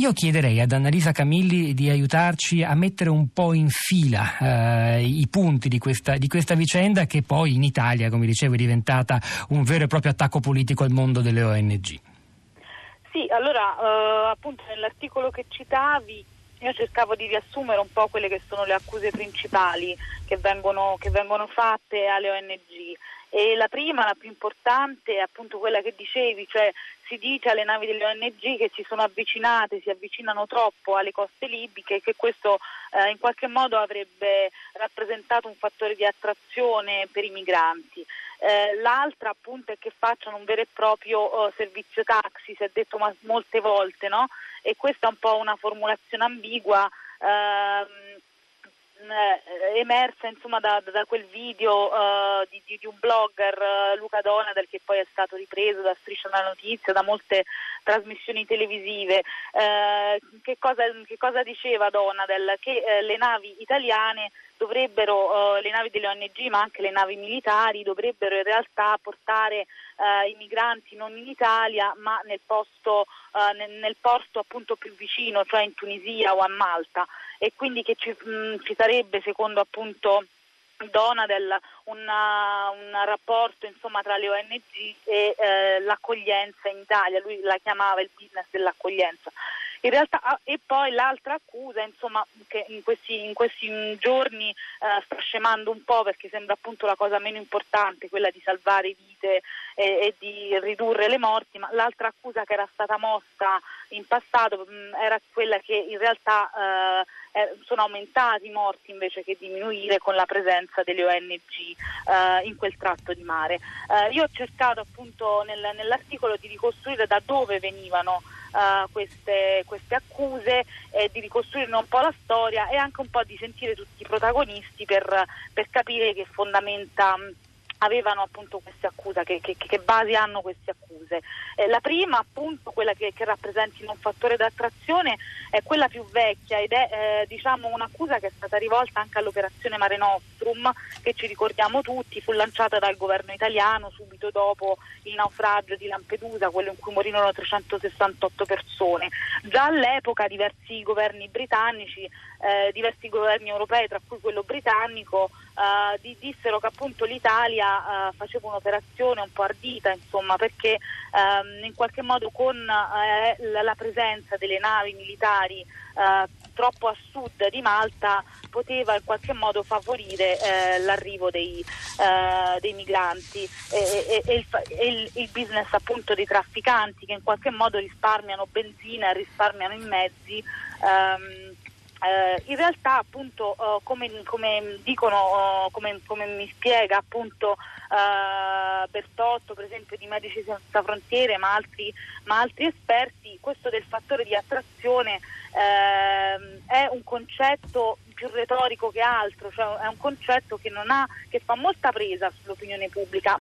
Io chiederei ad Annalisa Camilli di aiutarci a mettere un po' in fila eh, i punti di questa, di questa, vicenda che poi in Italia, come dicevo, è diventata un vero e proprio attacco politico al mondo delle ONG. Sì, allora eh, appunto nell'articolo che citavi io cercavo di riassumere un po' quelle che sono le accuse principali che vengono, che vengono fatte alle ONG. E la prima, la più importante, è appunto quella che dicevi, cioè si dice alle navi delle ONG che si sono avvicinate, si avvicinano troppo alle coste libiche e che questo eh, in qualche modo avrebbe rappresentato un fattore di attrazione per i migranti. Eh, l'altra appunto è che facciano un vero e proprio oh, servizio taxi, si è detto ma, molte volte, no? e questa è un po' una formulazione ambigua. Ehm, eh, emersa insomma, da, da, quel video uh, di, di, un blogger uh, Luca Donadel che poi è stato ripreso da Striscia della Notizia, da molte trasmissioni televisive. Uh, che, cosa, che, cosa, diceva Donadel? Che le navi italiane dovrebbero, le navi delle ONG ma anche le navi militari dovrebbero in realtà portare i migranti non in Italia ma nel posto, nel, nel porto appunto più vicino, cioè in Tunisia o a Malta e quindi che ci, mh, mm, ci sarebbe secondo appunto Donadel una, un rapporto insomma, tra le ONG e eh, l'accoglienza in Italia, lui la chiamava il business dell'accoglienza. In realtà, ah, e poi l'altra accusa, insomma, che in questi, in questi giorni eh, sta scemando un po' perché sembra appunto la cosa meno importante, quella di salvare vite e, e di ridurre le morti, ma l'altra accusa che era stata mossa in passato mh, mm, era quella che in realtà eh, sono aumentati i morti invece che diminuire con la presenza delle ONG eh, in quel tratto di mare. Eh, io ho cercato appunto nel, nell'articolo di ricostruire da dove venivano uh, queste, queste, accuse e di ricostruire un po' la storia e anche un po' di sentire tutti i protagonisti per, per capire che fondamenta avevano appunto queste accuse, che, che, che, basi hanno queste accuse. Eh, la prima appunto, quella che, che rappresentino un fattore d'attrazione, è quella più vecchia ed è eh, diciamo un'accusa che è stata rivolta anche all'operazione Mare Nostrum, che ci ricordiamo tutti, fu lanciata dal governo italiano subito dopo il naufragio di Lampedusa, quello in cui morirono 368 persone. Già all'epoca diversi governi britannici, eh, diversi governi europei, tra cui quello britannico, di, dissero che appunto l'Italia uh, faceva un'operazione un po' ardita, insomma, perché um, in qualche modo con uh, la, presenza delle navi militari troppo a sud di Malta poteva in qualche modo favorire l'arrivo dei, dei migranti e, e, e, il, e il, il, business appunto dei trafficanti che in qualche modo risparmiano benzina, risparmiano i mezzi. Um, eh, in realtà appunto uh, come, come, dicono, uh, come, come, mi spiega appunto uh, Bertotto per esempio di Medici Senza Frontiere ma altri, ma altri esperti, questo del fattore di attrazione ehm, è un concetto più retorico che altro, cioè è un concetto che, ha, che fa molta presa sull'opinione pubblica